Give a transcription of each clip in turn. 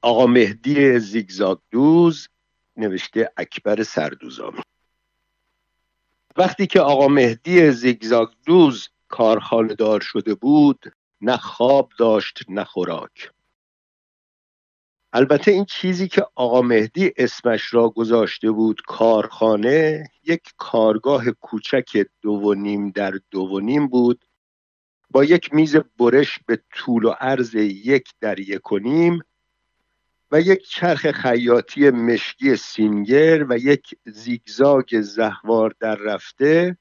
آقا مهدی زیگزاگ دوز نوشته اکبر سردوزامی وقتی که آقا مهدی زیگزاگ دوز کارخانه دار شده بود نه خواب داشت نه خوراک. البته این چیزی که آقا مهدی اسمش را گذاشته بود کارخانه یک کارگاه کوچک دو و نیم در دو و نیم بود. با یک میز برش به طول و عرض یک در یک و نیم و یک چرخ خیاطی مشکی سینگر و یک زیگزاگ زهوار در رفته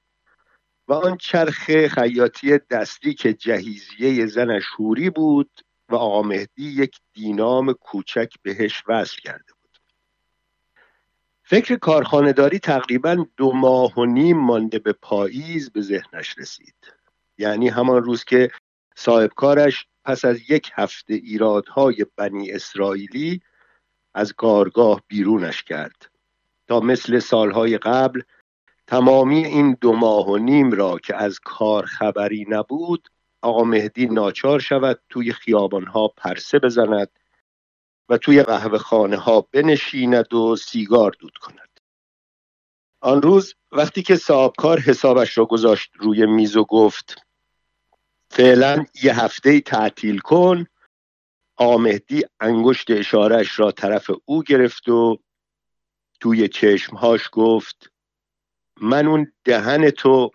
و آن چرخ خیاطی دستی که جهیزیه زنش هوری بود و آقا مهدی یک دینام کوچک بهش وصل کرده بود. فکر کارخانهداری تقریبا دو ماه و نیم مانده به پاییز به ذهنش رسید. یعنی همان روز که صاحب کارش پس از یک هفته ایرادهای بنی اسرائیلی از کارگاه بیرونش کرد. تا مثل سالهای قبل تمامی این دو ماه و نیم را که از کار خبری نبود آقا مهدی ناچار شود توی خیابانها پرسه بزند و توی قهوه خانه ها بنشیند و سیگار دود کند. آن روز وقتی که صاحبکار حسابش را گذاشت روی میز و گفت فعلا یه هفته تعطیل کن. آمهدی انگشت اشارش را طرف او گرفت و توی چشمهاش گفت من اون دهن تو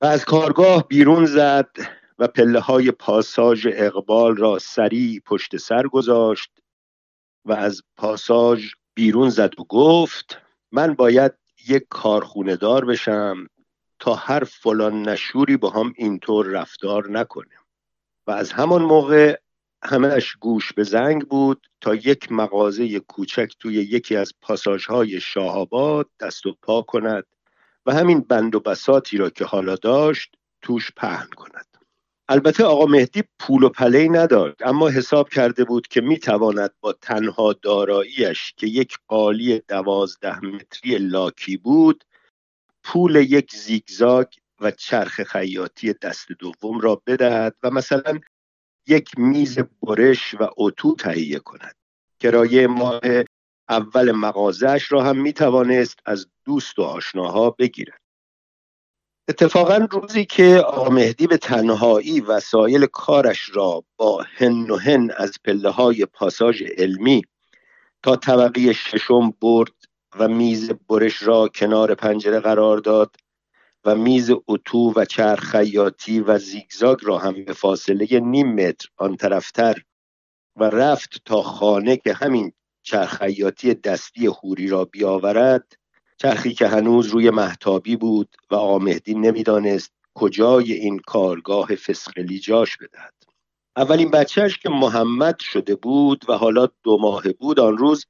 و از کارگاه بیرون زد و پله های پاساژ اقبال را سریع پشت سر گذاشت و از پاساژ بیرون زد و گفت من باید یک کارخونه دار بشم. تا هر فلان نشوری با هم اینطور رفتار نکنه و از همان موقع همهش گوش به زنگ بود تا یک مغازه کوچک توی یکی از پاساژهای شاهآباد دست و پا کند و همین بند و بساتی را که حالا داشت توش پهن کند. البته آقا مهدی پول و پلی نداشت اما حساب کرده بود که می‌تواند با تنها داراییش که یک قالی دوازده متری لاکی بود پول یک زیگزاگ و چرخ خیاطی دست دوم را بدهد و مثلا یک میز برش و اتو تهیه کند. کرایه ماه اول مغازش را هم می‌توانست از دوست و آشناها بگیرد. اتفاقا روزی که آقا مهدی به تنهایی وسایل کارش را با هن و هن از پله های پاساژ علمی تا طبقه ششم برد و میز برش را کنار پنجره قرار داد و میز اتو و چرخ خیاطی و زیگزاگ را هم به فاصله نیم متر آن طرفتر و رفت تا خانه که همین چرخ خیاطی دستی خوری را بیاورد چرخی که هنوز روی محتابی بود و آقا مهدی نمی‌دانست کجای این کارگاه فسقلی جاش بدهد. اولین بچهش که محمد شده بود و حالا دو ماه بود آن روز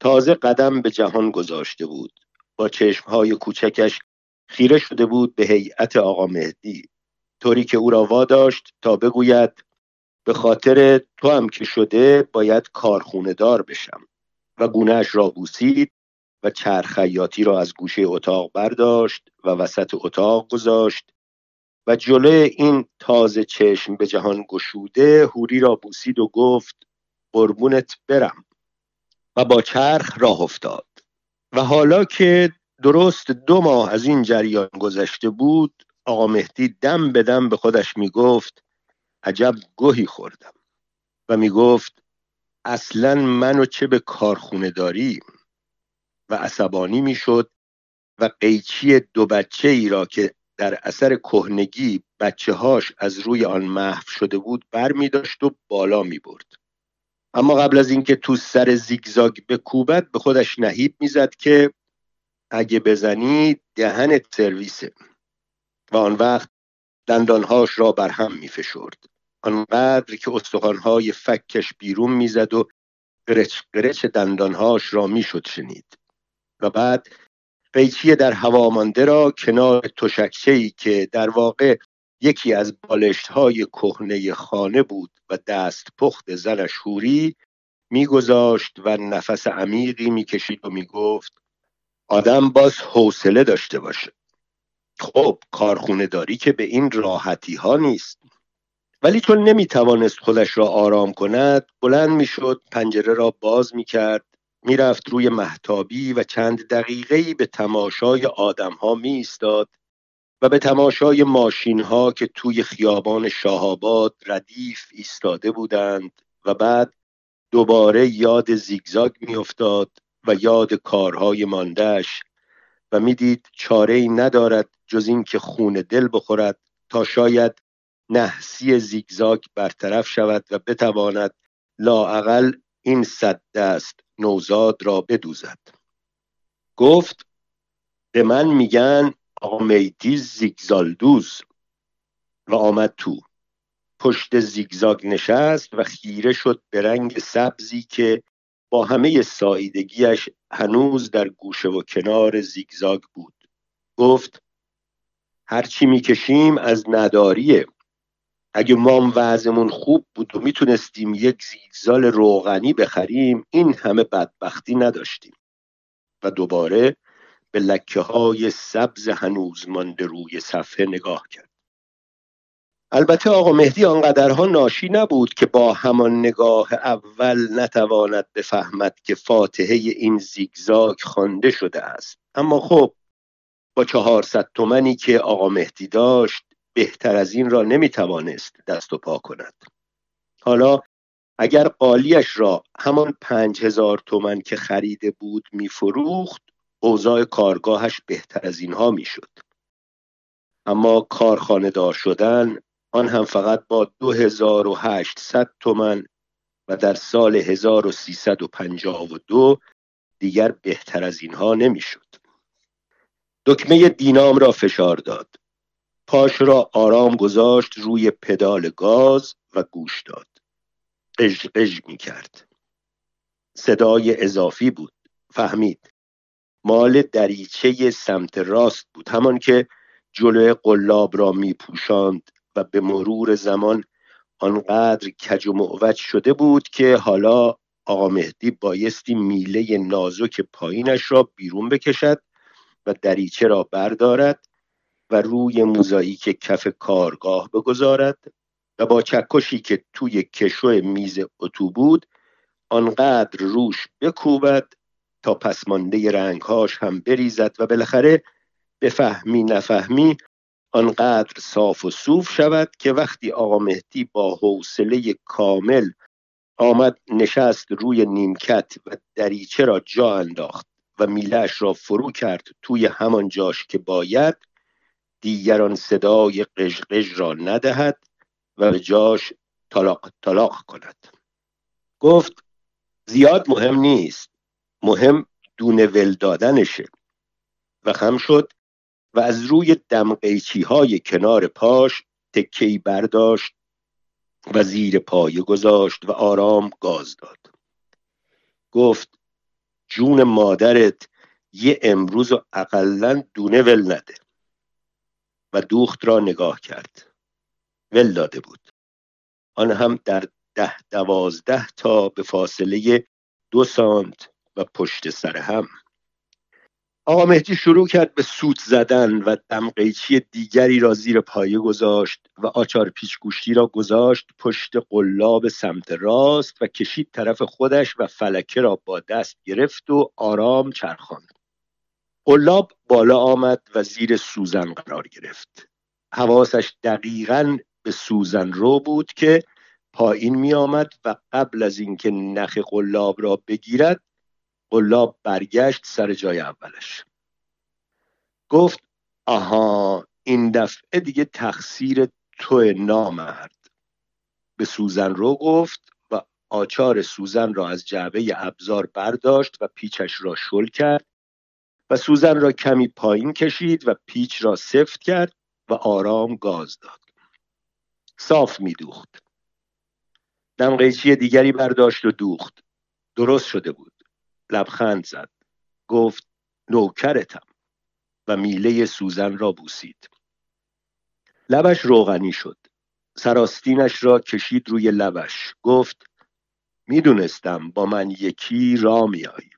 تازه قدم به جهان گذاشته بود. با چشمهای کوچکش خیره شده بود به هیئت آقا مهدی. طوری که او را واداشت تا بگوید به خاطر تو هم که شده باید کارخونه دار بشم. و گونهش را بوسید و چرخیاتی را از گوشه اتاق برداشت و وسط اتاق گذاشت و جلوی این تازه چشم به جهان گشوده هوری را بوسید و گفت قربونت برم. و با چرخ راه افتاد. و حالا که درست دو ماه از این جریان گذشته بود آقا مهدی دم به دم به خودش می گفت عجب گوهی خوردم. و می گفت اصلا منو چه به کارخونه داریم و عصبانی می‌شد و قیچی دو بچه ای را که در اثر کهنگی بچه هاش از روی آن محو شده بود بر می داشت و بالا می برد. اما قبل از اینکه تو سر زیگزاگ بکوبد به خودش نهیب می‌زد که اگه بزنی دهنت سرویسه و آن وقت دندانهاش را بر هم می فشرد. آنقدر که استخوانهای فکش بیرون می‌زد و قرچ قرچ دندانهاش را می‌شد شنید و بعد قیچی در هوا مانده را کنار تشکچه ای که در واقع یکی از بالشت های کهنه خانه بود و دست پخت زن شوری میگذاشت و نفس عمیقی می‌کشید و می‌گفت آدم باز حوصله داشته باشه. خب کارخونه داری که به این راحتی ها نیست. ولی چون نمی‌توانست خودش را آرام کند بلند می‌شد پنجره را باز می‌کرد می‌رفت روی محتابی و چند دقیقه به تماشای آدمها می ایستاد و به تماشای ماشین ها که توی خیابان شاهاباد ردیف ایستاده بودند و بعد دوباره یاد زیگزاگ میافتاد و یاد کارهای ماندهش و می‌دید چاره ای ندارد جز اینکه خون دل بخورد تا شاید نحسی زیگزاگ برطرف شود و بتواند لاعقل این صد دست نوزاد را بدوزد. گفت به من میگن آقا میتی زیگزالدوز و آمد تو. پشت زیگزاگ نشست و خیره شد به رنگ سبزی که با همه سایدگیش هنوز در گوشه و کنار زیگزاگ بود. گفت هرچی می‌کشیم از نداریه. اگه مام وضعمون خوب بود و می‌تونستیم یک زیگزال روغنی بخریم این همه بدبختی نداشتیم. و دوباره به لکه های سبز هنوز مانده روی صفحه نگاه کرد. البته آقا مهدی آنقدرها ناشی نبود که با همان نگاه اول نتواند بفهمد که فاتحه این زیگزاگ خوانده شده است. اما خب با چهارصد تومنی که آقا مهدی داشت بهتر از این را نمی‌توانست دست و پا کند. حالا اگر قالیش را همان پنج هزار تومن که خریده بود میفروخت اوضاع کارگاهش بهتر از اینها می‌شد اما کارخانه دار شدن آن هم فقط با دو هزار و هشتصد تومن و در سال 1352 دیگر بهتر از اینها نمی‌شد. دکمه دینام را فشار داد. پاش را آرام گذاشت روی پدال گاز و گوش داد. قژ قژ می کرد. صدای اضافی بود. فهمید. مال دریچه سمت راست بود. همان که جلوی قلاب را می و به مرور زمان آنقدر کج و معوج شده بود که حالا آقا مهدی بایستی میله نازک پایینش را بیرون بکشد و دریچه را بردارد و روی موزاییک کف کارگاه بگذارد و با چکشی که توی کشو میز اتو بود آنقدر روش بکوبد تا پسمانده رنگهاش هم بریزد و بالاخره بفهمی نفهمی آنقدر صاف و صوف شود که وقتی آقا مهدی با حوصله کامل آمد نشست روی نیمکت و دریچه را جا انداخت و میلش را فرو کرد توی همان جاش که باید دیگران صدای قژقژ را ندهد و به جاش طلاق طلاق کند. گفت زیاد مهم نیست. مهم دونه ول دادنشه. و خم شد و از روی دمقیچی های کنار پاش تکی برداشت و زیر پایه گذاشت و آرام گاز داد. گفت جون مادرت یه امروز و اقلا دونه ول نده. و دوخت را نگاه کرد. ول داده بود. آن هم در ده دوازده تا به فاصله دو سانت و پشت سر هم. آقا مهدی شروع کرد به سوت زدن و دمقیچی دیگری را زیر پایه گذاشت و آچار پیچ گوشتی را گذاشت پشت قلاب سمت راست و کشید طرف خودش و فلکه را با دست گرفت و آرام چرخاند. قلاب بالا آمد و زیر سوزن قرار گرفت. حواسش دقیقا به سوزن رو بود که پایین می آمد و قبل از اینکه نخ قلاب را بگیرد قلاب برگشت سر جای اولش. گفت آها این دفعه دیگه تقصیر تو نامرد. به سوزن رو گفت و آچار سوزن را از جعبه ابزار برداشت و پیچش را شل کرد و سوزن را کمی پایین کشید و پیچ را سفت کرد و آرام گاز داد. صاف می دوخت دمقیچی دیگری برداشت و دوخت. درست شده بود. لبخند زد. گفت نوکرتم. و میله سوزن را بوسید. لبش روغنی شد. سراستینش را کشید روی لبش. گفت می‌دونستم با من یکی را میایی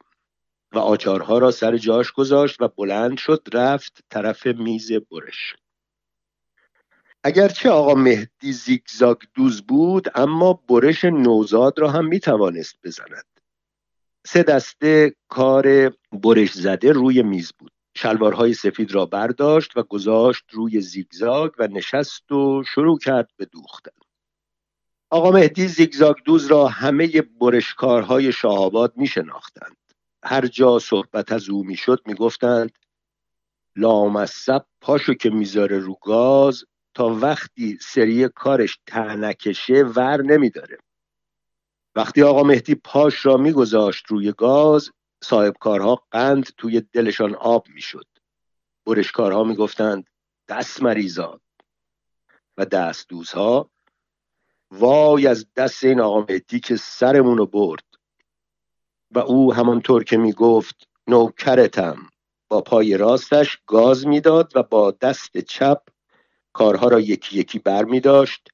و آچارها را سر جاش گذاشت و بلند شد رفت طرف میز برش. اگرچه آقا مهدی زیگزاگ دوز بود اما برش نوزاد را هم می‌توانست بزند. سه دسته کار برش زده روی میز بود. شلوارهای سفید را برداشت و گذاشت روی زیگزاگ و نشست و شروع کرد به دوختن. آقا مهدی زیگزاگ دوز را همه برشکارهای شاهآباد می شناختند هر جا صحبت از او می‌شد می‌گفتند لامصب پاشو که می‌ذاره رو گاز تا وقتی سری کارش تنکشه ور نمیداره. وقتی آقا مهدی پاش را میگذاشت روی گاز صاحب کارها قند توی دلشان آب می‌شد. برشکارها می‌گفتند دست مریضان و دست دوزها وای از دست این آقا مهدی که سرمونو برد. و او همانطور که می‌گفت نوکرتم. با پای راستش گاز می‌داد و با دست چپ کارها را یکی یکی بر می داشت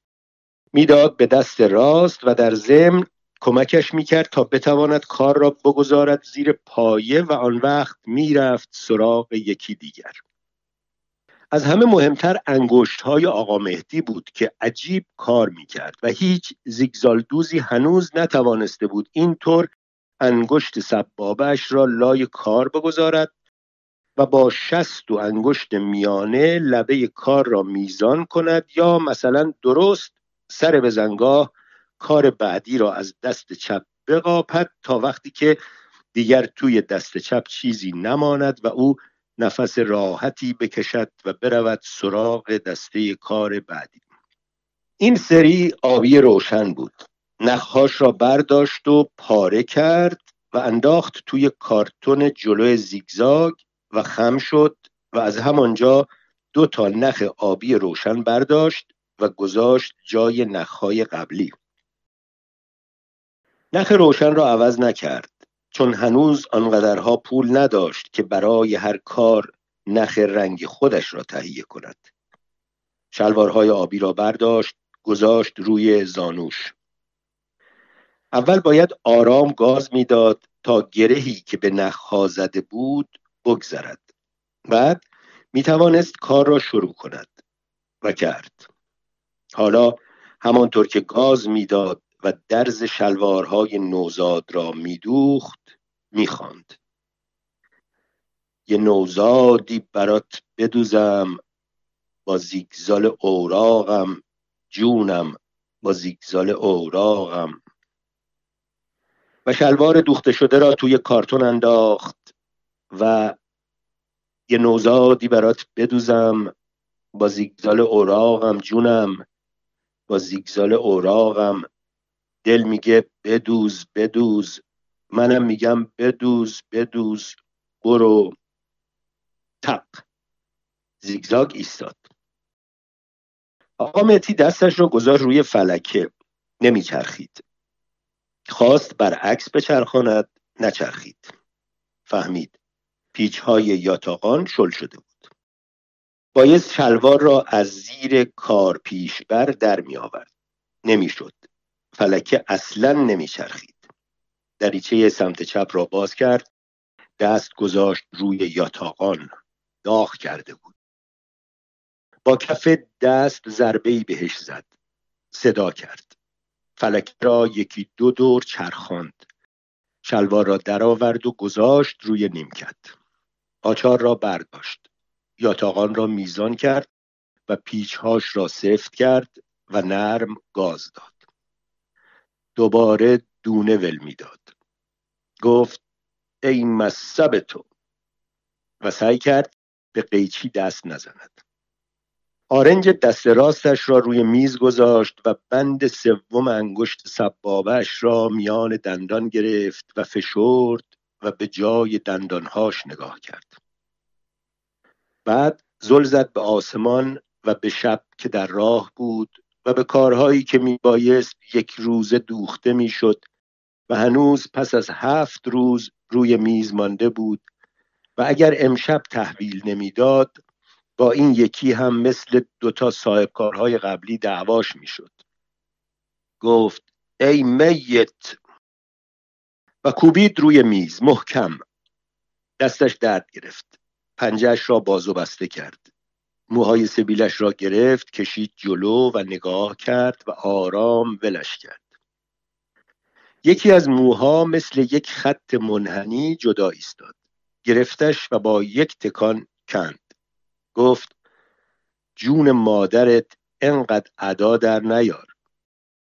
می‌داد به دست راست و در ضمن کمکش می‌کرد تا بتواند کار را بگذارد زیر پایه و آن وقت می‌رفت سراغ یکی دیگر. از همه مهمتر انگشت های آقا مهدی بود که عجیب کار می‌کرد و هیچ زیگزالدوزی هنوز نتوانسته بود اینطور انگشت سبابش را لای کار بگذارد و با شست و انگشت میانه لبه کار را میزان کند یا مثلا درست سر بزنگاه کار بعدی را از دست چپ بقاپد تا وقتی که دیگر توی دست چپ چیزی نماند و او نفس راحتی بکشد و برود سراغ دسته کار بعدی. این سری آبی روشن بود. نخهاش را برداشت و پاره کرد و انداخت توی کارتون جلو زیگزاگ و خم شد و از همانجا دو تا نخ آبی روشن برداشت و گذاشت جای نخهای قبلی. نخ روشن را عوض نکرد چون هنوز آنقدرها پول نداشت که برای هر کار نخ رنگ خودش را تهیه کند. شلوارهای آبی را برداشت گذاشت روی زانوش. اول باید آرام گاز می‌داد تا گرهی که به نخها زده بود بگذرد. بعد می توانست کار را شروع کند و کرد. حالا همانطور که گاز می‌داد و درز شلوارهای نوزاد را میدوخت می‌خواند. یه نوزادی برات بدوزم با زیگزال اوراقم جونم با زیگزال اوراقم. و شلوار دوخته شده را توی کارتون انداخت و یه نوزادی برات بدوزم با زیگزال اوراقم جونم با زیگزال اوراقم. دل میگه بدوز بدوز. منم میگم بدوز بدوز. برو. تق. زیگزاگ ایستاد. آقا متی دستش رو گذار روی فلکه. نمیچرخید. خواست برعکس بچرخاند نچرخید. فهمید. پیچ های یاتاقان شل شده بود. بایست شلوار را از زیر کار پیشبر در می آورد نمی‌شد. فلکه اصلا نمیچرخید. دریچه سمت چپ را باز کرد دست گذاشت روی یاتاقان داغ کرده بود. با کف دست ضربه بهش زد صدا کرد. فلک را یکی دو دور چرخاند. شلوار را درآورد و گذاشت روی نیمکت. آچار را برداشت. یاتاقان را میزان کرد و پیچهاش را سفت کرد و نرم گاز داد. دوباره دونه ول می‌داد. گفت ای مصب تو. و سعی کرد به قیچی دست نزند. آرنج دست راستش را روی میز گذاشت و بند سوم انگشت سبابش را میان دندان گرفت و فشرد و به جای دندانهاش نگاه کرد. بعد زل زد به آسمان و به شب که در راه بود و به کارهایی که میبایست یک روزه دوخته می‌شد و هنوز پس از هفت روز روی میز مانده بود و اگر امشب تحویل نمی‌داد با این یکی هم مثل دوتا صاحب کارهای قبلی دعواش می‌شد. گفت ای میت! و کوبید روی میز محکم. دستش درد گرفت. پنجهش را بازو بسته کرد. موهای سبیلش را گرفت کشید جلو و نگاه کرد و آرام ولش کرد. یکی از موها مثل یک خط منحنی جدا ایستاد. گرفتش و با یک تکان کند. گفت جون مادرت انقدر ادا در نیار.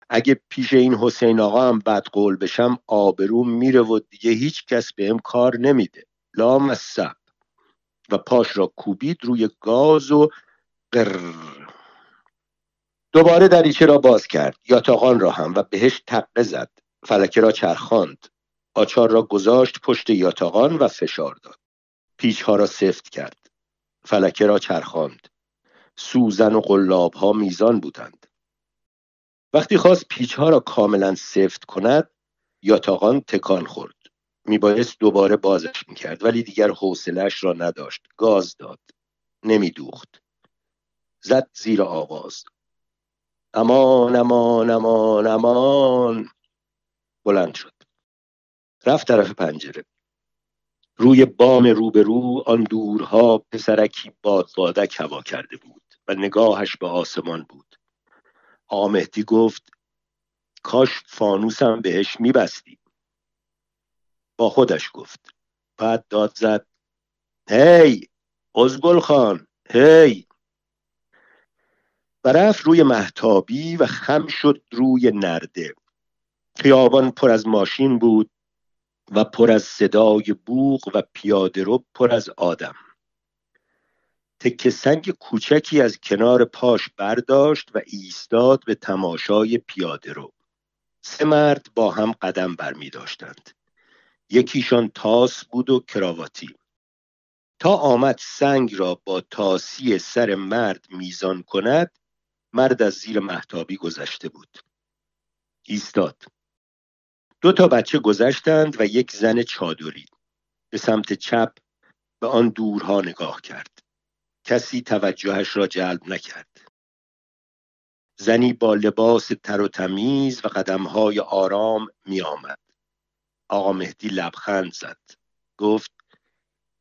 اگه پیش این حسین آقا هم بد بشم آبروم میره و دیگه هیچ کس بهم کار نمیده. لام سب و پاش را کوبید روی گاز و قر. دوباره دریچه را باز کرد. یاتاقان را هم و بهش تقه زد. فلکه را چرخاند. آچار را گذاشت پشت یاتاقان و فشار داد. پیچها را سفت کرد. فلکه را چرخاند. سوزن و قلاب ها میزان بودند. وقتی خواست پیچها را کاملا سفت کند یاتاقان تکان خورد. میبایست دوباره بازش می‌کرد ولی دیگر حوصلش را نداشت. گاز داد. نمیدوخت. زد زیر آواز. امان امان امان امان. بلند شد. رفت طرف پنجره. روی بام روبرو آن دورها پسرکی باد بادک هوا کرده بود و نگاهش به آسمان بود. آمهدی گفت کاش فانوسم بهش میبستی. با خودش گفت. بعد داد زد. هی ازگل خان هی. و رفت روی محتابی و خم شد روی نرده. خیابان پر از ماشین بود و پر از صدای بوغ و پیاده رو پر از آدم. تکه سنگ کوچکی از کنار پاش برداشت و ایستاد به تماشای پیاده رو. سه مرد با هم قدم بر می داشتند یکیشان تاس بود و کراواتی. تا آمد سنگ را با تاسی سر مرد میزان کند مرد از زیر محتابی گذشته بود. ایستاد. دو تا بچه گذشتند و یک زن چادری به سمت چپ به آن دورها نگاه کرد. کسی توجهش را جلب نکرد. زنی با لباس تر و تمیز و قدمهای آرام می آمد آقا مهدی لبخند زد. گفت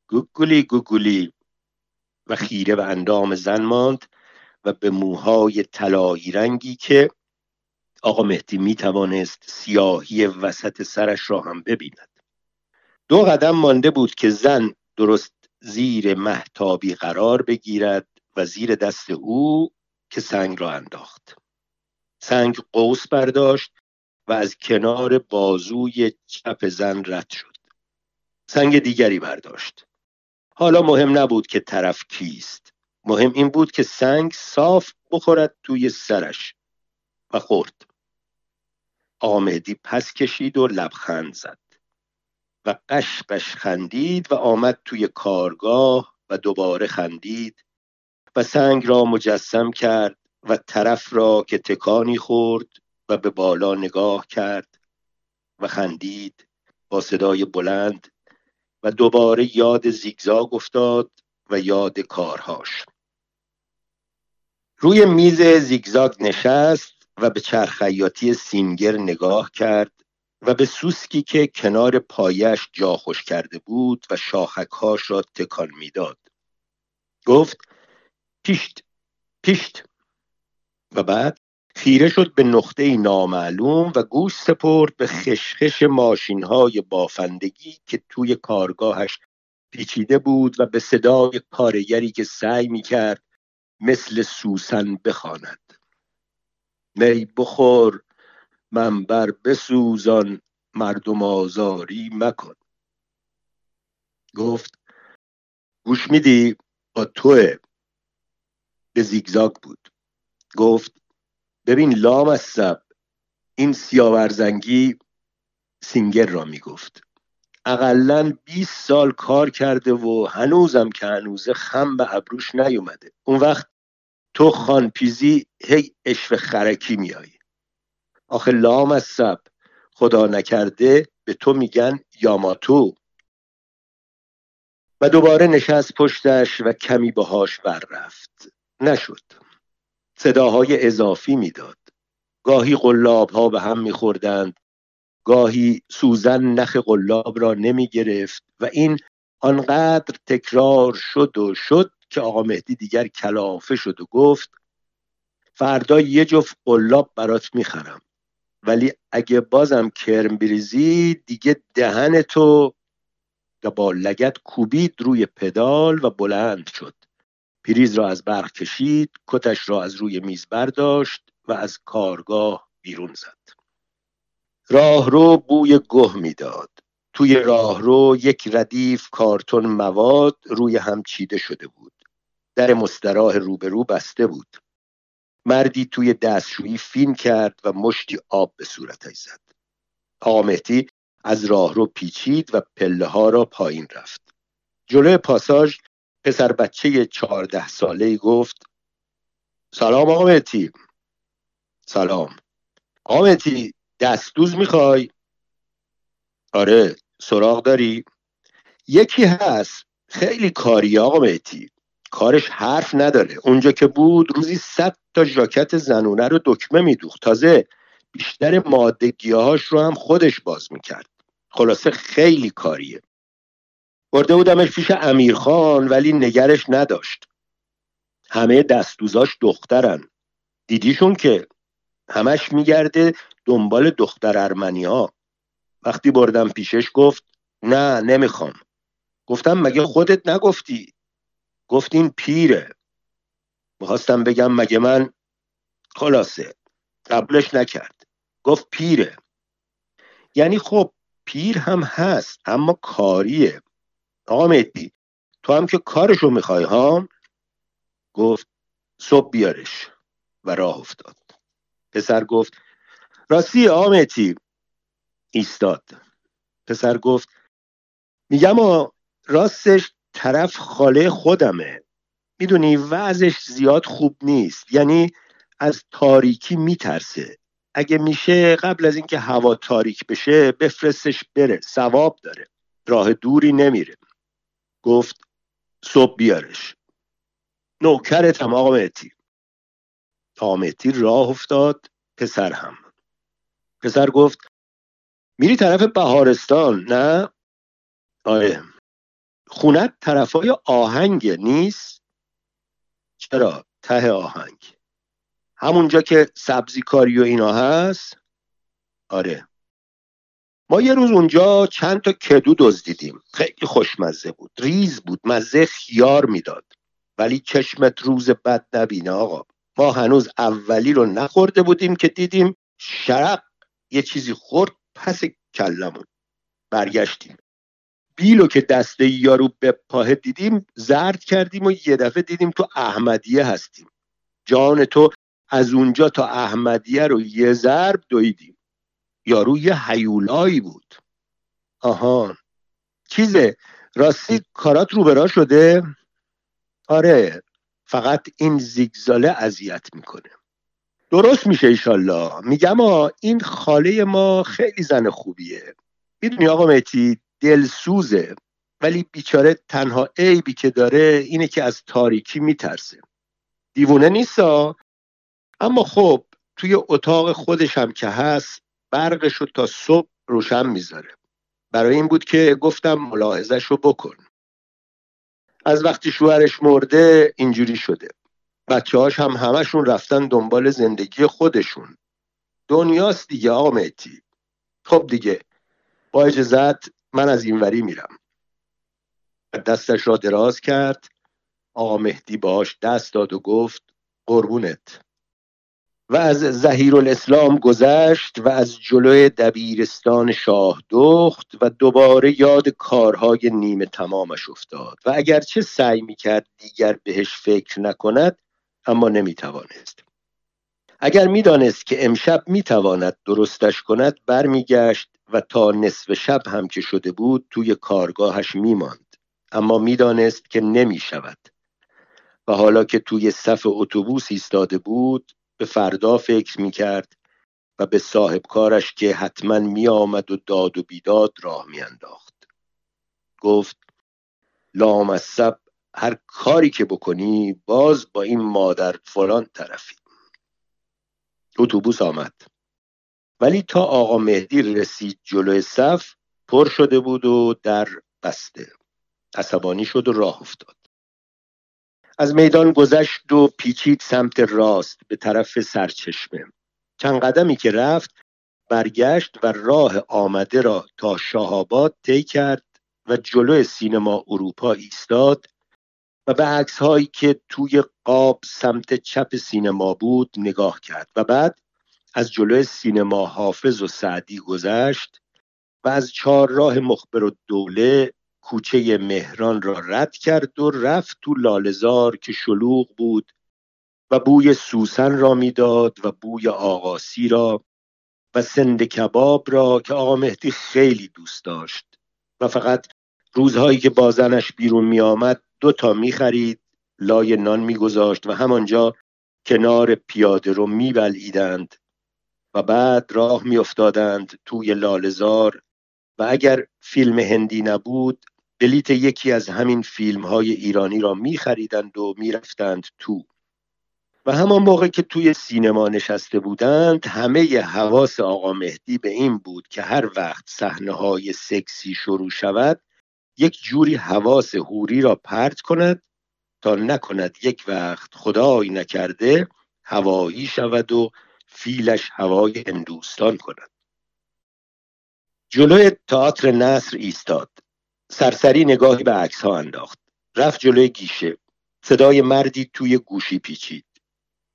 گوگلی گوگلی و خیره به اندام زن ماند و به موهای طلایی رنگی که آقا مهدی می توانست سیاهی وسط سرش را هم ببیند. دو قدم مانده بود که زن درست زیر محتابی قرار بگیرد و زیر دست او که سنگ را انداخت. سنگ قوس برداشت و از کنار بازوی چپ زن رد شد. سنگ دیگری برداشت. حالا مهم نبود که طرف کیست. مهم این بود که سنگ صاف بخورد توی سرش و خورد. آمدی پس کشید و لبخند زد و قش خندید و آمد توی کارگاه و دوباره خندید و سنگ را مجسم کرد و طرف را که تکانی خورد و به بالا نگاه کرد و خندید با صدای بلند و دوباره یاد زیگزاگ افتاد و یاد کارهاش. روی میز زیگزاگ نشست و به چرخیاتی سینگر نگاه کرد و به سوسکی که کنار پایش جا خوش کرده بود و شاخکهاش را تکان می‌داد. گفت پیشت پیشت. و بعد؟ خیره شد به نقطه نامعلوم و گوش سپرد به خشخش ماشین های بافندگی که توی کارگاهش پیچیده بود و به صدای کارگری که سعی می کرد مثل سوسن بخواند. می بخور منبر بسوزان مردم آزاری مکن. گفت گوش میدی با توه. به زیگزاگ بود. گفت ببین لام از سب این سیاورزنگی سینگر را می‌گفت. اقلا 20 سال کار کرده و هنوزم که هنوزه خم به ابروش نیومده. اون وقت تو خانپیزی هی اشف خرکی میایی آخه لام از سب خدا نکرده به تو میگن یاماتو. و دوباره نشست پشتش و کمی باهاش بر رفت نشد. صداهای اضافی می‌داد. گاهی قلاب ها به هم میخوردند. گاهی سوزن نخ قلاب را نمی گرفت و این آنقدر تکرار شد و شد که آقا مهدی دیگر کلافه شد و گفت فردا یه جفت قلاب برات می‌خرم. ولی اگه بازم کرم بریزی دیگه دهن تو با لگت کوبید روی پدال و بلند شد. پریز را از برق کشید کتش را از روی میز برداشت و از کارگاه بیرون زد. راهرو بوی گه می‌داد. توی راهرو یک ردیف کارتون مواد روی هم چیده شده بود. در مستراح روبرو بسته بود. مردی توی دستشویی فین کرد و مشتی آب به صورتش زد. آمهتی از راهرو پیچید و پله ها را پایین رفت. جلوی پاساژ پسر بچه چهارده ساله گفت سلام آمهتی سلام. آمهتی دستدوز می‌خوای؟ آره سراغ داری. یکی هست خیلی کاری آقا مهتی کارش حرف نداره اونجا که بود روزی صد تا ژاکت زنونه رو دکمه میدوخت تازه بیشتر ماده رو هم خودش باز می‌کرد. خلاصه خیلی کاریه. برده بودمش پیش امیرخان ولی نگرش نداشت. همه دستوزاش دخترن. دیدیشون که همش میگرده دنبال دختر ارمنی ها وقتی بردم پیشش گفت نه نمی‌خوام. گفتم مگه خودت نگفتی؟ گفت این پیره. می‌خواستم بگم مگه من؟ خلاصه قبلش نکرد. گفت پیره. یعنی خب پیر هم هست اما کاریه. آقا مهدی تو هم که کارشو می‌خوای ها؟ گفت صبح بیارش و راه افتاد. پسر گفت راستی آمتی ایستاد. پسر گفت میگم راستش طرف خاله خودمه. می‌دونی وضعش زیاد خوب نیست. یعنی از تاریکی میترسه. اگه میشه قبل از اینکه هوا تاریک بشه بفرستش بره. ثواب داره. راه دوری نمیره. گفت صبح بیارش. نوکرتم آقا مهتی آقا مهتی راه افتاد پسر هم. پسر گفت میری طرف بهارستان نه؟ آره. خونت طرفای آهنگ نیست؟ چرا؟ ته آهنگ. همونجا که سبزی کاری و اینا هست؟ آره. ما یه روز اونجا چند تا کدو دزدیدیم. خیلی خوشمزه بود. ریز بود. مزه خیار می‌داد. ولی چشمت روز بد نبینه آقا. ما هنوز اولی رو نخورده بودیم که دیدیم شرق یه چیزی خورد پس کلمون. برگشتیم. بیلو که دسته یارو به پاه دیدیم زرد کردیم و یه دفعه دیدیم تو احمدیه هستیم. جان تو از اونجا تا احمدیه رو یه ضرب دویدیم. یارو یه حیولایی بود. آهان چیزه؟ راستی کارات رو شده؟ آره. فقط این زیگزاله اذیت می‌کنه. درست میشه ایشالله. میگم این خاله ما خیلی زن خوبیه. می‌دونی آقا مهتی دلسوزه ولی بیچاره تنها عیبی که داره اینه که از تاریکی میترسه. دیوونه نیستا اما خب توی اتاق خودش هم که هست برقش رو تا صبح روشن می‌ذاره. برای این بود که گفتم ملاحظش رو بکن. از وقتی شوهرش مرده اینجوری شده. بچه هاش هم همشون رفتن دنبال زندگی خودشون. دنیاست دیگه آقا مهتی خب دیگه با اجازت من از اینوری میرم. دستش را دراز کرد. آقا مهدی باش دست داد و گفت قربونت. و از زهیر الاسلام گذشت و از جلوی دبیرستان شاه دخت و دوباره یاد کارهای نیمه تمامش افتاد. و اگرچه سعی می‌کرد دیگر بهش فکر نکند اما نمی‌توانست. اگر می‌دانست که امشب می‌تواند درستش کند برمیگشت و تا نصف شب هم که شده بود توی کارگاهش میماند. اما می‌دانست که نمی‌شود. و حالا که توی صف اتوبوس ایستاده بود به فردا فکر می‌کرد و به صاحب کارش که حتما میآمد و داد و بیداد راه میانداخت. گفت لامصب هر کاری که بکنی باز با این مادر فلان طرفی. اتوبوس آمد. ولی تا آقا مهدی رسید جلوی صف پر شده بود و در بسته. عصبانی شد و راه افتاد. از میدان گذشت و پیچید سمت راست به طرف سرچشمه. چند قدمی که رفت برگشت و راه آمده را تا شاهاباد طی کرد و جلو سینما اروپا ایستاد و به عکس هایی که توی قاب سمت چپ سینما بود نگاه کرد و بعد از جلو سینما حافظ و سعدی گذشت و از چهار راه مخبر و دوله کوچه مهران را رد کرد و رفت تو لالزار که شلوغ بود و بوی سوسن را می‌داد و بوی آقاسی را و سند کباب را که آقا مهدی خیلی دوست داشت و فقط روزهایی که با زنش بیرون می آمد دو تا می خرید لای نان می گذاشت و همانجا کنار پیاده رو می بلعیدند و بعد راه می افتادند توی لالزار و اگر فیلم هندی نبود بلیت یکی از همین فیلم های ایرانی را می خریدند و می رفتند تو. و همان موقع که توی سینما نشسته بودند همه حواس آقا مهدی به این بود که هر وقت صحنه های سکسی شروع شود یک جوری حواس هوری را پرت کند تا نکند یک وقت خدای نکرده هوایی شود و فیلش هوای هندوستان کند. جلوی تئاتر نصر ایستاد. سرسری نگاهی به عکس ها انداخت. رفت جلوی گیشه. صدای مردی توی گوشی پیچید.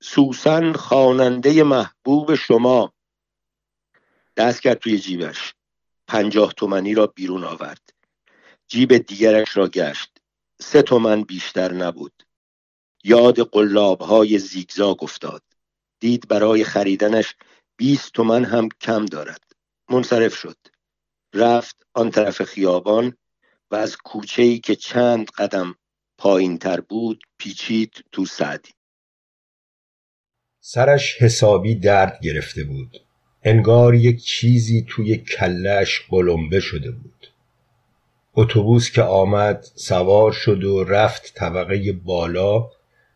سوسن خواننده محبوب شما. دست کرد توی جیبش. پنجاه تومنی را بیرون آورد. جیب دیگرش را گشت. سه تومن بیشتر نبود. یاد قلاب های زیگزاگ افتاد. دید برای خریدنش بیست تومن هم کم دارد. منصرف شد. رفت آن طرف خیابان و از کوچه ای که چند قدم پایین تر بود پیچید تو سعدی. سرش حسابی درد گرفته بود. انگار یک چیزی توی کلش قلمبه شده بود. اتوبوس که آمد سوار شد و رفت طبقه بالا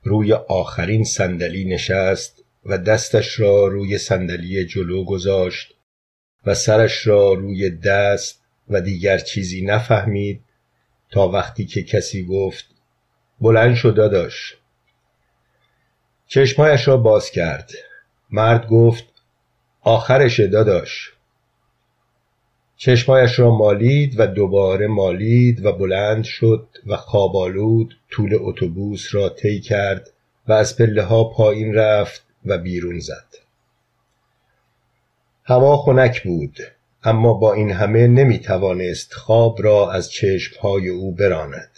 روی آخرین صندلی نشست و دستش را روی صندلی جلو گذاشت و سرش را روی دست و دیگر چیزی نفهمید تا وقتی که کسی گفت بلند شد داداش. چشمایش را باز کرد. مرد گفت آخرش داداش. چشمایش را مالید و دوباره مالید و بلند شد و خوابالود طول اتوبوس را طی کرد و از پله ها پایین رفت و بیرون زد. هوا خنک بود. اما با این همه نمی توانست خواب را از چشمهای او براند.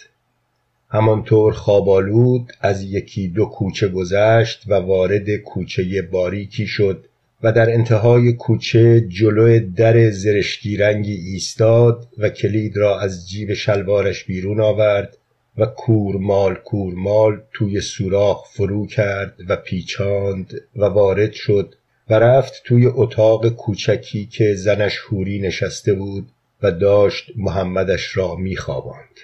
همانطور خوابالود از یکی دو کوچه گذشت و وارد کوچه باریکی شد و در انتهای کوچه جلو در زرشکی رنگی ایستاد و کلید را از جیب شلوارش بیرون آورد و کورمال کورمال توی سوراخ فرو کرد و پیچاند و وارد شد و رفت توی اتاق کوچکی که زنش هوری نشسته بود و داشت محمدش را میخواباند.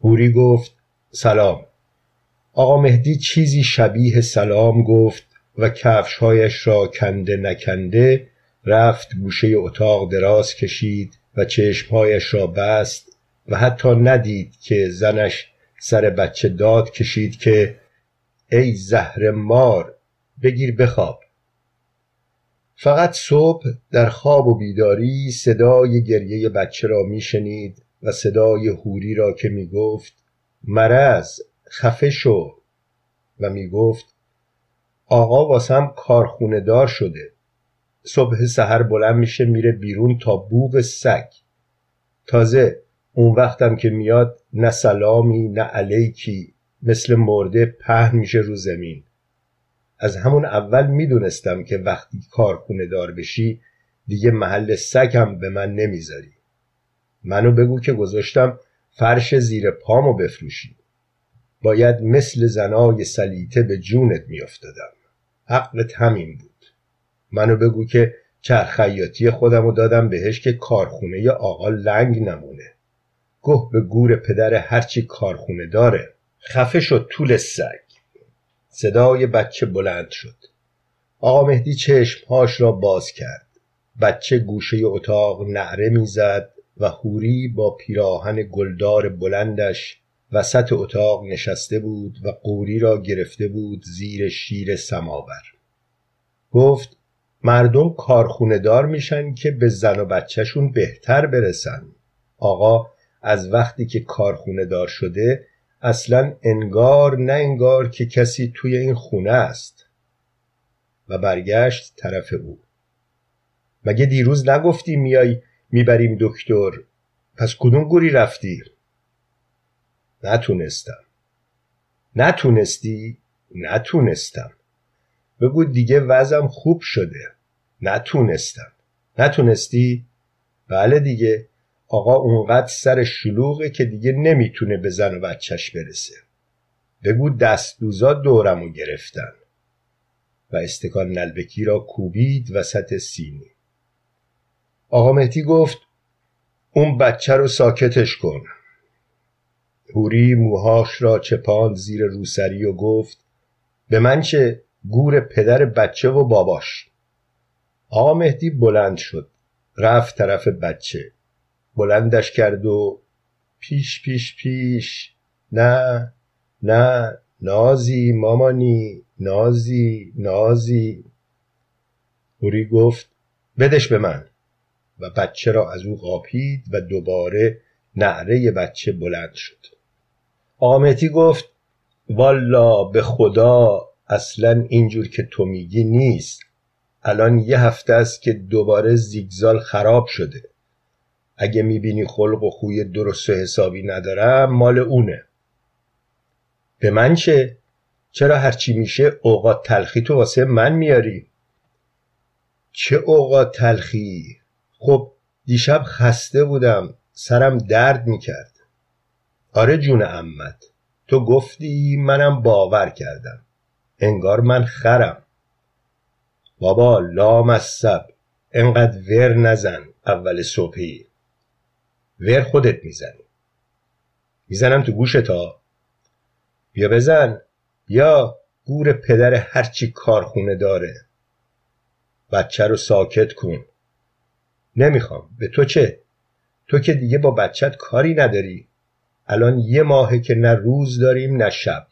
هوری گفت سلام. آقا مهدی چیزی شبیه سلام گفت و کفشهایش را کنده نکنده رفت گوشه اتاق دراز کشید و چشمهایش را بست و حتی ندید که زنش سر بچه داد کشید که ای زهر مار بگیر بخواب. فقط صبح در خواب و بیداری صدای گریه بچه را میشنید و صدای هوری را که می‌گفت مرز خفه شو. و می‌گفت آقا واسم کارخونه دار شده. صبح سحر بلند میشه میره بیرون تا بوغ سگ. تازه اون وقتم که میاد نه سلامی نه علیکی. مثل مرده پهن میشه رو زمین. از همون اول می‌دونستم که وقتی کارخونه دار بشی دیگه محل سگم به من نمی‌ذاری. منو بگو که گذاشتم فرش زیر پامو بفروشی. باید مثل زنای سلیته به جونت میافتادم. عقلت همین بود. منو بگو که چرخیاتی خودمو دادم بهش که کارخونه آقا لنگ نمونه. گه به گور پدر هرچی کارخونه داره. خفه شد طول سگ. صدای بچه بلند شد. آقا مهدی چشمهاش را باز کرد. بچه گوشه اتاق نعره می‌زد و هوری با پیراهن گلدار بلندش وسط اتاق نشسته بود و قوری را گرفته بود زیر شیر سماور. گفت مردم کارخونه دار میشن که به زن و بچهشون بهتر برسن. آقا از وقتی که کارخونه دار شده اصلا انگار نه انگار که کسی توی این خونه است. و برگشت طرف او. مگه دیروز نگفتی میای می‌بریم دکتر؟ پس کدوم گوری رفتی؟ نتونستم. نتونستی؟ نتونستم. بگو دیگه وزم خوب شده. نتونستم. نتونستی؟ بله دیگه. آقا اونقدر سر شلوغه که دیگه نمی‌تونه به زن و بچهش برسه. بگو دستدوزا دورمو گرفتن. و استکان نلبکی را کوبید وسط سینی آقا مهدی گفت اون بچه رو ساکتش کن. هوری موهاش را چپاند زیر روسری و گفت به من چه گور پدر بچه و باباش. آقا مهدی بلند شد رفت طرف بچه. بلندش کرد و پیش پیش پیش نه نه نازی مامانی نازی نازی. هوری گفت بدش به من. و بچه را از او قاپید و دوباره نعره بچه بلند شد. آمتی گفت والا به خدا اصلا اینجور که تو میگی نیست. الان یه هفته است که دوباره زیگزال خراب شده. اگه می‌بینی خلق و خوی درست و حسابی ندارم مال اونه به من چه؟ چرا هرچی میشه اوقات تلخی تو واسه من میاری؟ چه اوقات تلخی؟ خب دیشب خسته بودم سرم درد می‌کرد آره جون امت تو گفتی منم باور کردم انگار من خرم بابا لامصب انقدر ور نزن اول صبحی ور خودت می‌زنی. می‌زنم تو گوشتا بیا بزن. یا گور پدر هرچی کارخونه داره. بچه رو ساکت کن. نمی‌خوام. به تو چه؟ تو که دیگه با بچت کاری نداری. الان یه ماهه که نه روز داریم نه شب.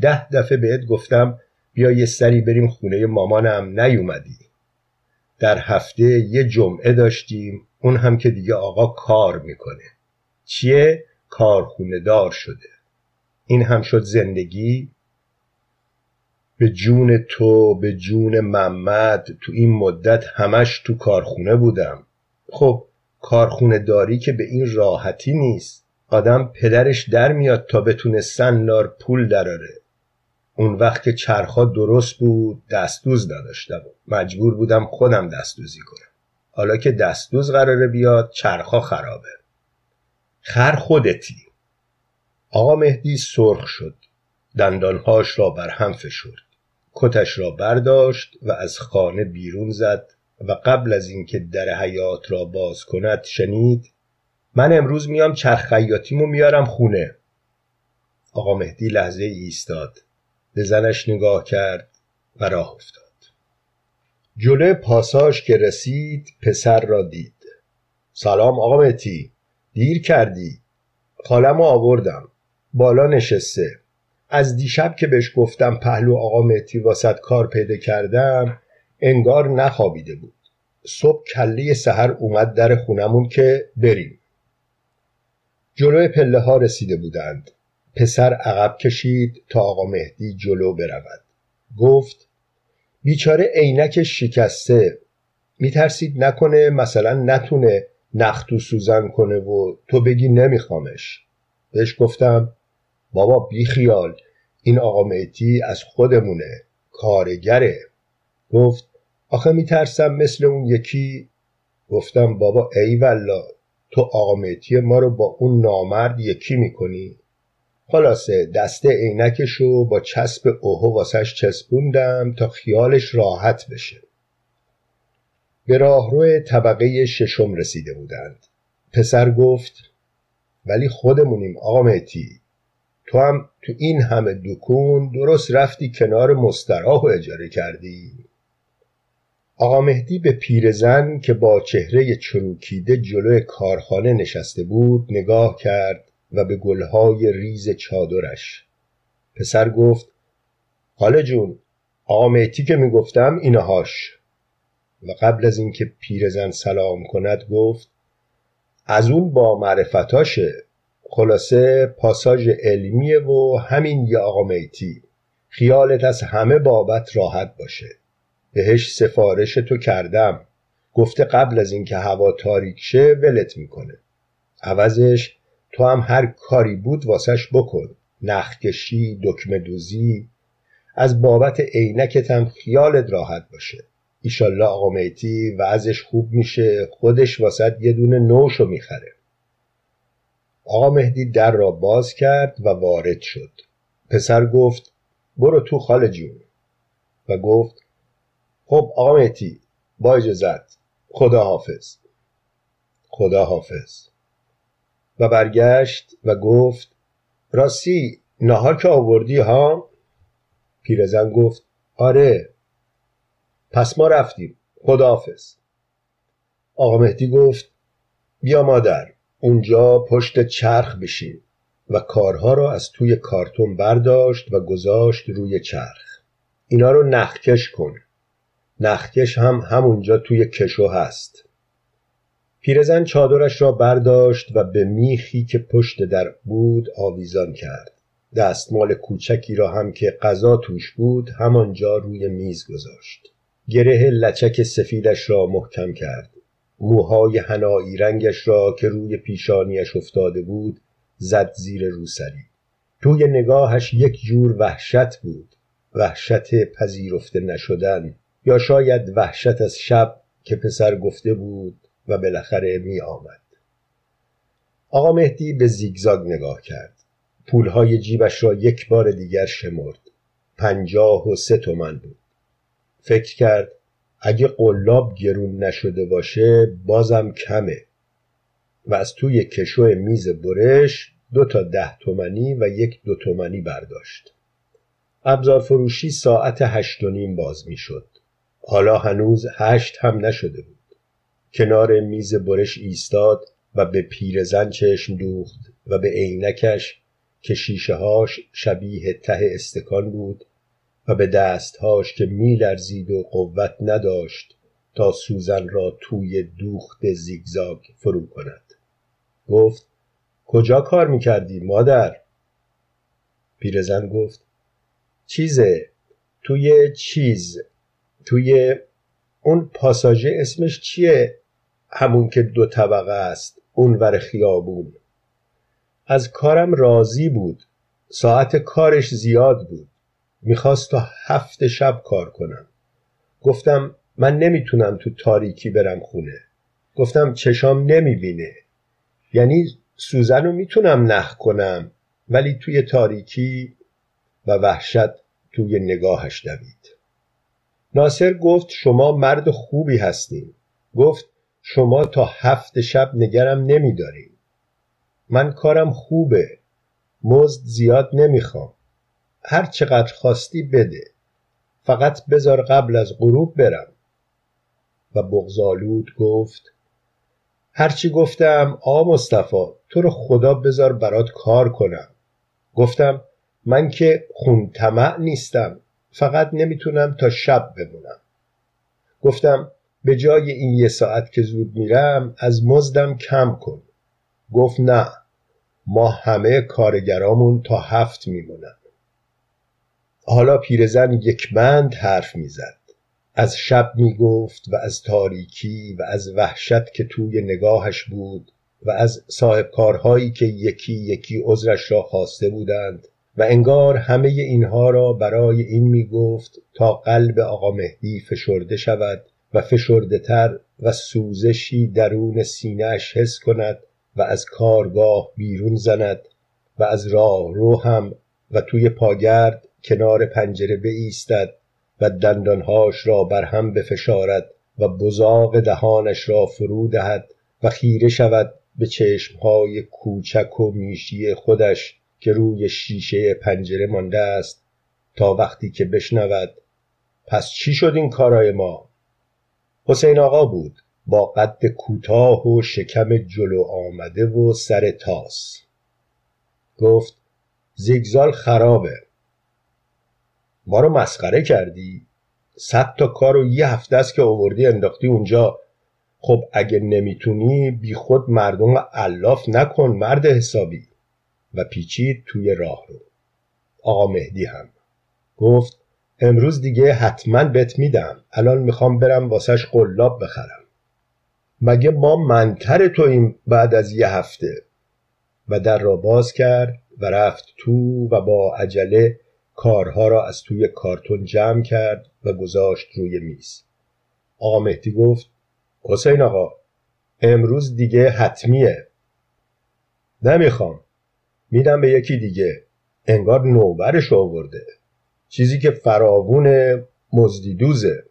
ده دفعه بهت گفتم بیا یه سری بریم خونه مامانم. نیومدی. در هفته یه جمعه داشتیم اون هم که دیگه آقا کار می‌کنه. چیه؟ کارخونه دار شده. این هم شد زندگی. به جون تو به جون محمد تو این مدت همش تو کارخونه بودم. خب کارخونه داری که به این راحتی نیست. آدم پدرش در میاد تا بتونه سنار پول دراره. اون وقت که چرخا درست بود دستوز نداشتم مجبور بودم خودم دستوزی کنم. حالا که دستوز قراره بیاد چرخا خرابه. خر خودتی. آقا مهدی سرخ شد. دندانهاش را بر هم فشرد. کتش را برداشت و از خانه بیرون زد و قبل از اینکه در حیات را باز کند شنید من امروز میام چرخ خیاطیمو میارم خونه. آقا مهدی لحظه ایستاد. به زنش نگاه کرد و راه افتاد. جلو پاساش که رسید پسر را دید. سلام آقا مهدی دیر کردی. خالمو آوردم. بالا نشسته. از دیشب که بهش گفتم پهلو آقا مهدی واسط کار پیدا کردم انگار نخوابیده بود. صبح کله سحر اومد در خونمون که بریم. جلوی پله ها رسیده بودند. پسر عقب کشید تا آقا مهدی جلو برود. گفت بیچاره عینک شکسته. میترسید نکنه مثلا نتونه نختو سوزن کنه و تو بگی نمیخوامش. بهش گفتم بابا بی خیال این آقا مهدی از خودمونه کارگره. گفت آخه میترسم مثل اون یکی. گفتم بابا ای والله تو آقا مهدی ما رو با اون نامرد یکی می‌کنی؟ خلاصه دسته عینکشو با چسب اوهو واسش چسبوندم تا خیالش راحت بشه. به راهرو طبقه ششم رسیده بودند. پسر گفت ولی خودمونیم آقا مهتی تو هم تو این همه دکون درست رفتی کنار مستراح و اجاره کردی. آقا مهدی به پیرزن که با چهره چروکیده جلوی کارخانه نشسته بود نگاه کرد و به گلهای ریز چادرش. پسر گفت خاله جون آقا که می‌گفتم اینهاش و قبل از اینکه پیرزن سلام کند گفت از اون با معرفتاشه خلاصه پاساژ علمیه و همین یه آقا میتی خیالت از همه بابت راحت باشه. بهش سفارش تو کردم. گفته قبل از اینکه هوا تاریک شه ولت می‌کنه. عوضش تو هم هر کاری بود واسش بکن. نخکشی دکمه دوزی. از بابت عینکت هم خیالت راحت باشه. ایشالله آقا میتی وضعش خوب میشه. خودش واسط یه دونه نوشو می‌خره. آقا مهدی در را باز کرد و وارد شد. پسر گفت برو تو خاله جون. و گفت خب آقا مهدی با اجازت. خدا حافظ خدا حافظ و برگشت و گفت راستی نهار که آوردی ها؟ پیرزن گفت آره پس ما رفتیم خداحافظ. آقا مهدی گفت بیا مادر اونجا پشت چرخ بشین و کارها را از توی کارتون برداشت و گذاشت روی چرخ. اینا رو نخکش کن نخکش هم همونجا توی کشو هست. پیرزن چادرش را برداشت و به میخی که پشت در بود آویزان کرد. دستمال کوچکی را هم که غذا توش بود همانجا روی میز گذاشت. گره لچک سفیدش را محکم کرد. موهای هنایی رنگش را که روی پیشانیش افتاده بود زد زیر روسری. توی نگاهش یک جور وحشت بود. وحشت پذیرفته نشدن. یا شاید وحشت از شب که پسر گفته بود و بالاخره می آمد. آقا مهدی به زیگزاگ نگاه کرد پولهای جیبش را یک بار دیگر شمرد پنجاه و سه تومن بود فکر کرد اگه قلاب گرون نشده باشه بازم کمه و از توی کشو میز برش دو تا ده تومنی و یک دو تومنی برداشت ابزار فروشی ساعت هشت و نیم باز می شد. حالا هنوز هشت هم نشده بود. کنار میز برش ایستاد و به پیرزن چشم دوخت و به عینکش که شیشه هاش شبیه ته استکان بود و به دستهاش که میلرزید و قوت نداشت تا سوزن را توی دوخت زیگزاگ فرو کند گفت کجا کار می‌کردی مادر؟ پیرزن گفت چیزه توی چیز توی اون پاساژه اسمش چیه همون که دو طبقه است اونور خیابون. از کارم راضی بود. ساعت کارش زیاد بود. می‌خواست تا هفت شب کار کنم. گفتم من نمی‌تونم تو تاریکی برم خونه. گفتم چشام نمی‌بینه. یعنی سوزن رو می‌تونم نخ کنم ولی توی تاریکی و وحشت توی نگاهش دوید. ناصر گفت شما مرد خوبی هستین. گفت شما تا هفت شب نگرم نمیدارین من کارم خوبه. مزد زیاد نمی‌خوام. هر چقدر خواستی بده. فقط بذار قبل از غروب برم. و بغزالود گفت هرچی گفتم آ مصطفی تو رو خدا بذار برات کار کنم. گفتم من که خون طمع نیستم. فقط نمی‌تونم تا شب بمونم. گفتم به جای این یه ساعت که زود میرم از مزدم کم کن. گفت نه ما همه کارگرامون تا هفت میمونن. حالا پیرزن یک بند حرف می‌زد. از شب می‌گفت و از تاریکی و از وحشت که توی نگاهش بود و از صاحب کارهایی که یکی یکی عذرش را خواسته بودند و انگار همه اینها را برای این می‌گفت تا قلب آقا مهدی فشرده شود و فشرده تر و سوزشی درون سینهش حس کند و از کارگاه بیرون زند و از راه رو هم و توی پاگرد کنار پنجره بایستد و دندانهاش را بر هم بفشارد و بزاق دهانش را فرو دهد و خیره شود به چشمهای کوچک و میشی خودش که روی شیشه پنجره مانده است تا وقتی که بشنود. پس چی شد این کارای ما؟ حسین آقا بود. با قد کوتاه و شکم جلو آمده و سر تاس. گفت زیگزال خرابه. ما رو مسخره کردی. صد تا کار و یه هفته است که آوردی انداختی اونجا. خب اگه نمی‌تونی بی خود مردم علاف نکن مرد حسابی. و پیچید توی راه رو. آقا مهدی هم. گفت امروز دیگه حتما بت میدم. الان می‌خوام برم واسش قلاب بخرم. مگه ما منتر تویم بعد از یه هفته؟ و در را باز کرد و رفت تو و با عجله کارها را از توی کارتون جمع کرد و گذاشت روی میز. آقا مهدی گفت حسین آقا امروز دیگه حتمیه. نمی‌خوام. میدم به یکی دیگه. انگار نوبرش آورده. چیزی که فراوون مزدیدوزه.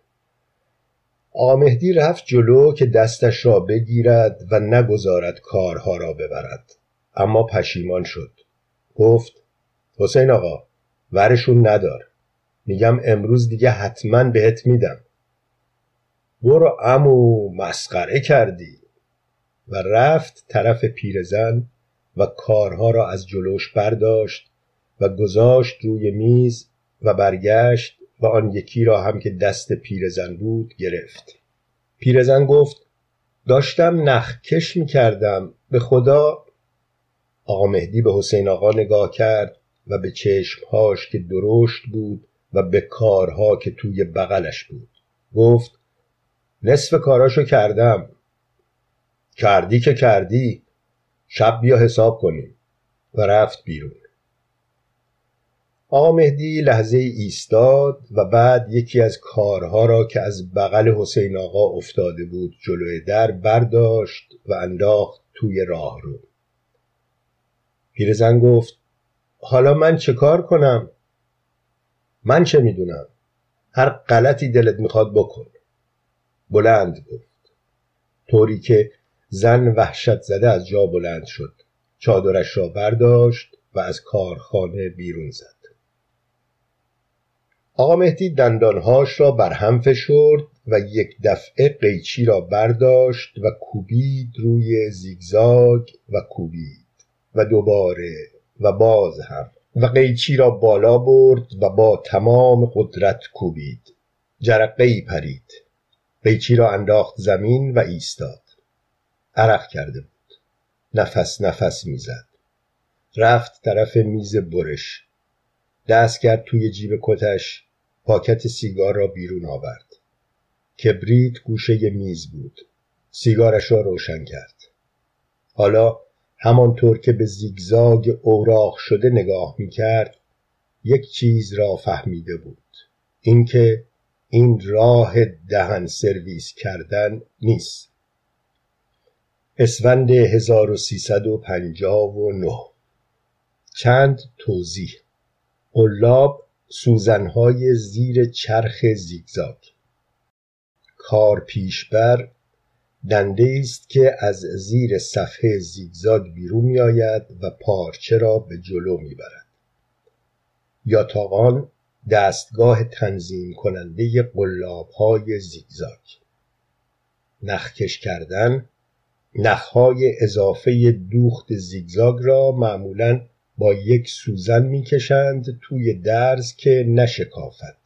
آمهدی رفت جلو که دستش را بگیرد و نگذارد کارها را ببرد. اما پشیمان شد. گفت حسین آقا ورشون ندار. میگم امروز دیگه حتما بهت میدم. برو امو مسخره کردی. و رفت طرف پیرزن و کارها را از جلوش برداشت و گذاشت روی میز و برگشت و آن یکی را هم که دست پیرزن بود گرفت. پیرزن گفت داشتم نخکش می کردم به خدا. آقا مهدی به حسین آقا نگاه کرد و به چشمهاش که درشت بود و به کارها که توی بغلش بود. گفت نصف کاراشو کردم. کردی که کردی. شب بیا حساب کنیم. و رفت بیرون. آقا مهدی لحظه ایستاد و بعد یکی از کارها را که از بغل حسین آقا افتاده بود جلوی در برداشت و انداخت توی راه رو. پیرزن گفت حالا من چه کار کنم؟ من چه می‌دونم؟ هر غلطی دلت می‌خواد بکن. بلند گفت. طوری که زن وحشت زده از جا بلند شد. چادرش را برداشت و از کارخانه بیرون زد. آقا مهدی دندانهاش را بر هم فشرد و یک دفعه قیچی را برداشت و کوبید روی زیگزاگ و کوبید و دوباره و باز هم و قیچی را بالا برد و با تمام قدرت کوبید. جرقه ای پرید. قیچی را انداخت زمین و ایستاد. عرق کرده بود. نفس نفس می‌زد. رفت طرف میز برش. دست کرد توی جیب کتش. پاکت سیگار را بیرون آورد. کبریت گوشه میز بود. سیگارش را روشن کرد. حالا همانطور که به زیگزاگ اوراق شده نگاه می کرد یک چیز را فهمیده بود. اینکه این راه دهن سرویس کردن نیست. اسفند 1359 چند توضیح؟ قلاب سوزنهای زیر چرخ زیگزاگ. کار پیشبر دنده است که از زیر صفحه زیگزاگ بیرون میآید و پارچه را به جلو می‌برد. یاتاقان دستگاه تنظیم کننده قلاب های زیگزاگ. نخکش کردن نخهای اضافه دوخت زیگزاگ را معمولا با یک سوزن می‌کشند توی درز که نشکافد.